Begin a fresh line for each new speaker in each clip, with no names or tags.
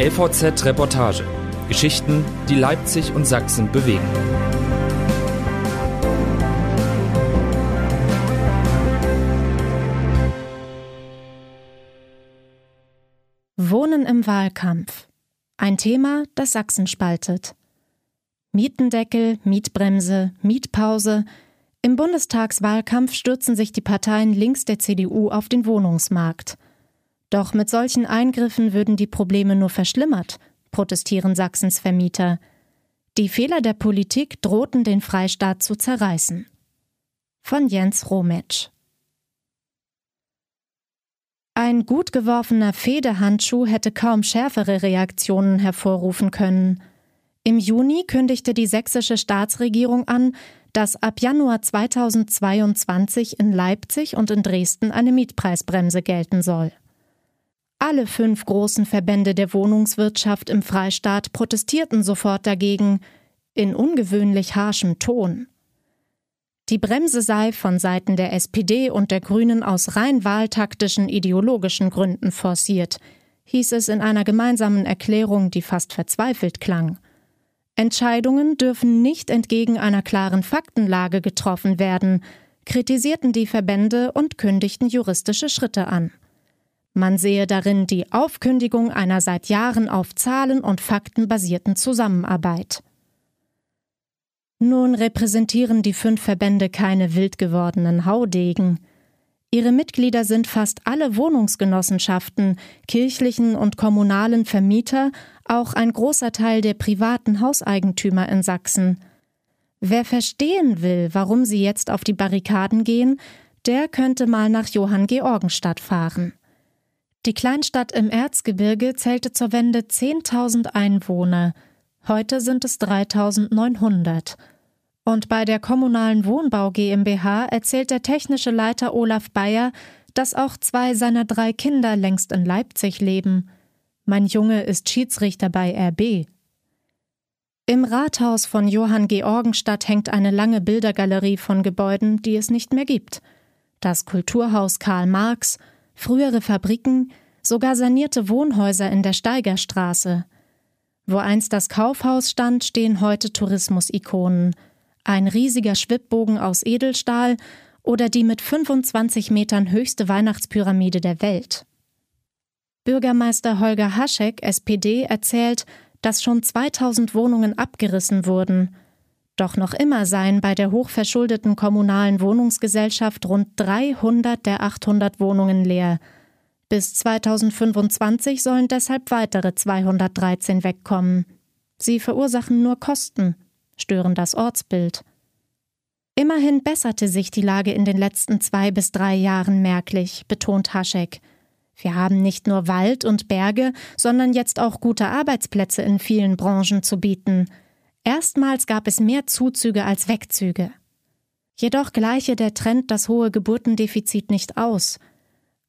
LVZ Reportage. Geschichten, die Leipzig und Sachsen bewegen.
Wohnen im Wahlkampf. Ein Thema, das Sachsen spaltet. Mietendeckel, Mietbremse, Mietpause. Im Bundestagswahlkampf stürzen sich die Parteien links der CDU auf den Wohnungsmarkt. Doch mit solchen Eingriffen würden die Probleme nur verschlimmert, protestieren Sachsens Vermieter. Die Fehler der Politik drohten den Freistaat zu zerreißen. Von Jens Rometsch. Ein gut geworfener Federhandschuh hätte kaum schärfere Reaktionen hervorrufen können. Im Juni kündigte die sächsische Staatsregierung an, dass ab Januar 2022 in Leipzig und in Dresden eine Mietpreisbremse gelten soll. Alle fünf großen Verbände der Wohnungswirtschaft im Freistaat protestierten sofort dagegen, in ungewöhnlich harschem Ton. Die Bremse sei von Seiten der SPD und der Grünen aus rein wahltaktischen ideologischen Gründen forciert, hieß es in einer gemeinsamen Erklärung, die fast verzweifelt klang. Entscheidungen dürfen nicht entgegen einer klaren Faktenlage getroffen werden, kritisierten die Verbände und kündigten juristische Schritte an. Man sehe darin die Aufkündigung einer seit Jahren auf Zahlen und Fakten basierten Zusammenarbeit. Nun repräsentieren die fünf Verbände keine wild gewordenen Haudegen. Ihre Mitglieder sind fast alle Wohnungsgenossenschaften, kirchlichen und kommunalen Vermieter, auch ein großer Teil der privaten Hauseigentümer in Sachsen. Wer verstehen will, warum sie jetzt auf die Barrikaden gehen, der könnte mal nach Johann Georgenstadt fahren. Die Kleinstadt im Erzgebirge zählte zur Wende 10.000 Einwohner. Heute sind es 3.900. Und bei der kommunalen Wohnbau GmbH erzählt der technische Leiter Olaf Bayer, dass auch zwei seiner drei Kinder längst in Leipzig leben. Mein Junge ist Schiedsrichter bei RB. Im Rathaus von Johann Georgenstadt hängt eine lange Bildergalerie von Gebäuden, die es nicht mehr gibt. Das Kulturhaus Karl Marx, frühere Fabriken, sogar sanierte Wohnhäuser in der Steigerstraße. Wo einst das Kaufhaus stand, stehen heute Tourismusikonen. Ein riesiger Schwibbogen aus Edelstahl oder die mit 25 Metern höchste Weihnachtspyramide der Welt. Bürgermeister Holger Haschek, SPD, erzählt, dass schon 2000 Wohnungen abgerissen wurden. Doch noch immer seien bei der hochverschuldeten kommunalen Wohnungsgesellschaft rund 300 der 800 Wohnungen leer. Bis 2025 sollen deshalb weitere 213 wegkommen. Sie verursachen nur Kosten, stören das Ortsbild. Immerhin besserte sich die Lage in den letzten zwei bis drei Jahren merklich, betont Haschek. Wir haben nicht nur Wald und Berge, sondern jetzt auch gute Arbeitsplätze in vielen Branchen zu bieten. Erstmals gab es mehr Zuzüge als Wegzüge. Jedoch gleiche der Trend das hohe Geburtendefizit nicht aus.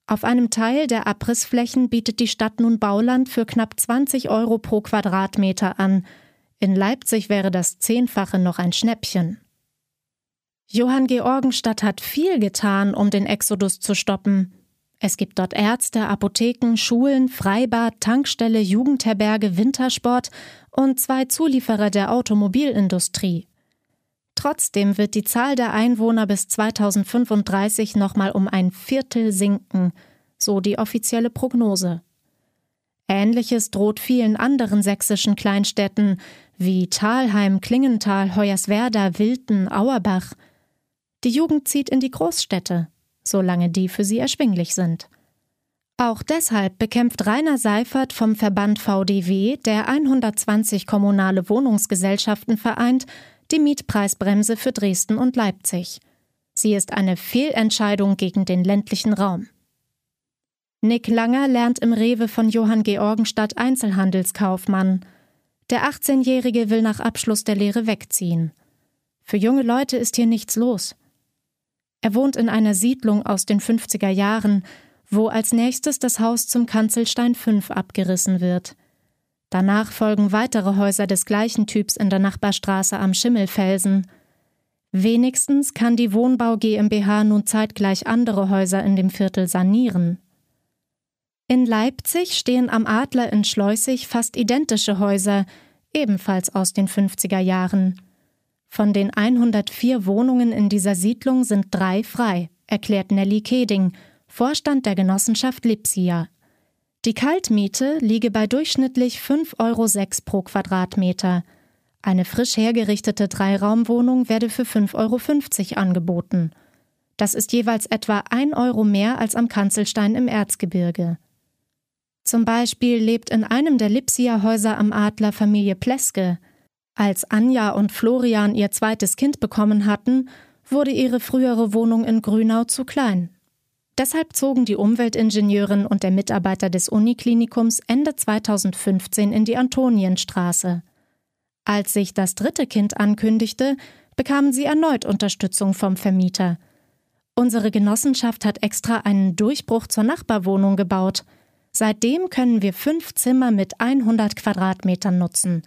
Auf einem Teil der Abrissflächen bietet die Stadt nun Bauland für knapp 20 Euro pro Quadratmeter an. In Leipzig wäre das Zehnfache noch ein Schnäppchen. Johann Georgenstadt hat viel getan, um den Exodus zu stoppen. Es gibt dort Ärzte, Apotheken, Schulen, Freibad, Tankstelle, Jugendherberge, Wintersport und zwei Zulieferer der Automobilindustrie. Trotzdem wird die Zahl der Einwohner bis 2035 nochmal um ein Viertel sinken, so die offizielle Prognose. Ähnliches droht vielen anderen sächsischen Kleinstädten wie Thalheim, Klingenthal, Hoyerswerda, Wilten, Auerbach. Die Jugend zieht in die Großstädte, solange die für sie erschwinglich sind. Auch deshalb bekämpft Rainer Seifert vom Verband VDW, der 120 kommunale Wohnungsgesellschaften vereint, die Mietpreisbremse für Dresden und Leipzig. Sie ist eine Fehlentscheidung gegen den ländlichen Raum. Nick Langer lernt im Rewe von Johann Georgenstadt Einzelhandelskaufmann. Der 18-Jährige will nach Abschluss der Lehre wegziehen. Für junge Leute ist hier nichts los. Er wohnt in einer Siedlung aus den 50er Jahren, wo als nächstes das Haus zum Kanzelstein 5 abgerissen wird. Danach folgen weitere Häuser des gleichen Typs in der Nachbarstraße am Schimmelfelsen. Wenigstens kann die Wohnbau GmbH nun zeitgleich andere Häuser in dem Viertel sanieren. In Leipzig stehen am Adler in Schleusig fast identische Häuser, ebenfalls aus den 50er Jahren. Von den 104 Wohnungen in dieser Siedlung sind drei frei, erklärt Nelly Keding, Vorstand der Genossenschaft Lipsia. Die Kaltmiete liege bei durchschnittlich 5,06 Euro pro Quadratmeter. Eine frisch hergerichtete Dreiraumwohnung werde für 5,50 Euro angeboten. Das ist jeweils etwa 1 Euro mehr als am Kanzelstein im Erzgebirge. Zum Beispiel lebt in einem der Lipsia-Häuser am Adler Familie Pleske. Als Anja und Florian ihr zweites Kind bekommen hatten, wurde ihre frühere Wohnung in Grünau zu klein. Deshalb zogen die Umweltingenieurin und der Mitarbeiter des Uniklinikums Ende 2015 in die Antonienstraße. Als sich das dritte Kind ankündigte, bekamen sie erneut Unterstützung vom Vermieter. Unsere Genossenschaft hat extra einen Durchbruch zur Nachbarwohnung gebaut – Seitdem können wir fünf Zimmer mit 100 Quadratmetern nutzen.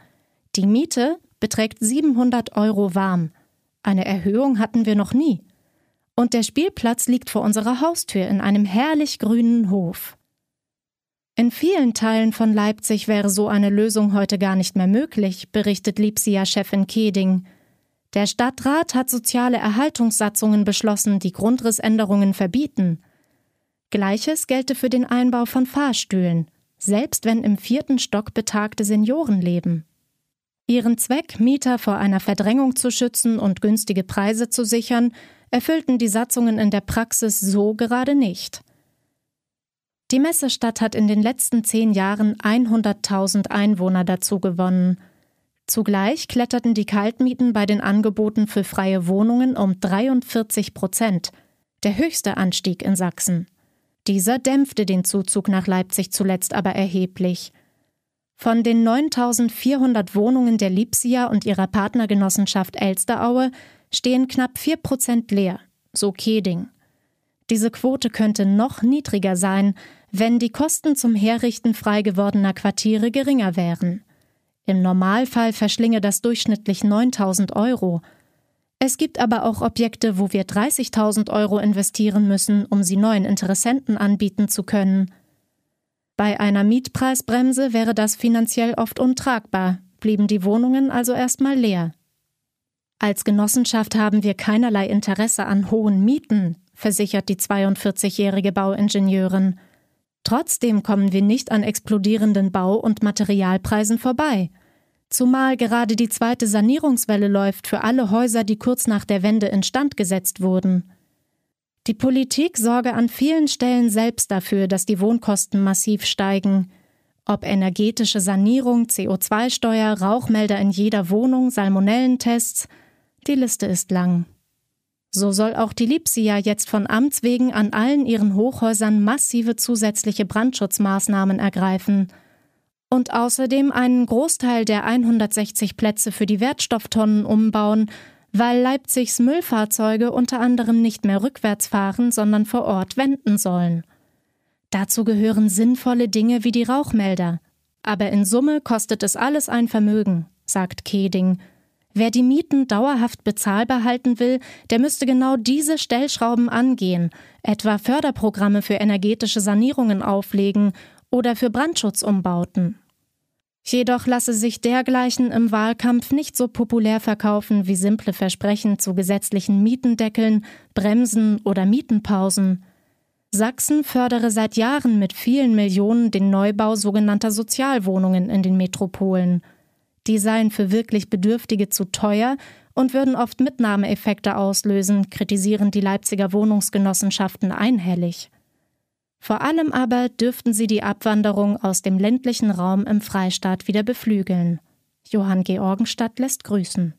Die Miete beträgt 700 Euro warm. Eine Erhöhung hatten wir noch nie. Und der Spielplatz liegt vor unserer Haustür in einem herrlich grünen Hof. In vielen Teilen von Leipzig wäre so eine Lösung heute gar nicht mehr möglich, berichtet Lipsia-Chefin Keding. Der Stadtrat hat soziale Erhaltungssatzungen beschlossen, die Grundrissänderungen verbieten. Gleiches gelte für den Einbau von Fahrstühlen, selbst wenn im vierten Stock betagte Senioren leben. Ihren Zweck, Mieter vor einer Verdrängung zu schützen und günstige Preise zu sichern, erfüllten die Satzungen in der Praxis so gerade nicht. Die Messestadt hat in den letzten zehn Jahren 100.000 Einwohner dazu gewonnen. Zugleich kletterten die Kaltmieten bei den Angeboten für freie Wohnungen um 43 Prozent, der höchste Anstieg in Sachsen. Dieser dämpfte den Zuzug nach Leipzig zuletzt aber erheblich. Von den 9400 Wohnungen der Lipsia und ihrer Partnergenossenschaft Elsteraue stehen knapp 4 Prozent leer, so Keding. Diese Quote könnte noch niedriger sein, wenn die Kosten zum Herrichten frei gewordener Quartiere geringer wären. Im Normalfall verschlinge das durchschnittlich 9000 Euro, es gibt aber auch Objekte, wo wir 30.000 Euro investieren müssen, um sie neuen Interessenten anbieten zu können. Bei einer Mietpreisbremse wäre das finanziell oft untragbar, blieben die Wohnungen also erstmal leer. Als Genossenschaft haben wir keinerlei Interesse an hohen Mieten, versichert die 42-jährige Bauingenieurin. Trotzdem kommen wir nicht an explodierenden Bau- und Materialpreisen vorbei – Zumal gerade die zweite Sanierungswelle läuft für alle Häuser, die kurz nach der Wende instand gesetzt wurden. Die Politik sorge an vielen Stellen selbst dafür, dass die Wohnkosten massiv steigen. Ob energetische Sanierung, CO2-Steuer, Rauchmelder in jeder Wohnung, Salmonellentests, die Liste ist lang. So soll auch die Lipsia jetzt von Amts wegen an allen ihren Hochhäusern massive zusätzliche Brandschutzmaßnahmen ergreifen – und außerdem einen Großteil der 160 Plätze für die Wertstofftonnen umbauen, weil Leipzigs Müllfahrzeuge unter anderem nicht mehr rückwärts fahren, sondern vor Ort wenden sollen. Dazu gehören sinnvolle Dinge wie die Rauchmelder. Aber in Summe kostet es alles ein Vermögen, sagt Keding. Wer die Mieten dauerhaft bezahlbar halten will, der müsste genau diese Stellschrauben angehen, etwa Förderprogramme für energetische Sanierungen auflegen oder für Brandschutzumbauten. Jedoch lasse sich dergleichen im Wahlkampf nicht so populär verkaufen wie simple Versprechen zu gesetzlichen Mietendeckeln, Bremsen oder Mietenpausen. Sachsen fördere seit Jahren mit vielen Millionen den Neubau sogenannter Sozialwohnungen in den Metropolen. Die seien für wirklich Bedürftige zu teuer und würden oft Mitnahmeeffekte auslösen, kritisieren die Leipziger Wohnungsgenossenschaften einhellig. Vor allem aber dürften sie die Abwanderung aus dem ländlichen Raum im Freistaat wieder beflügeln. Johann Georgenstadt lässt grüßen.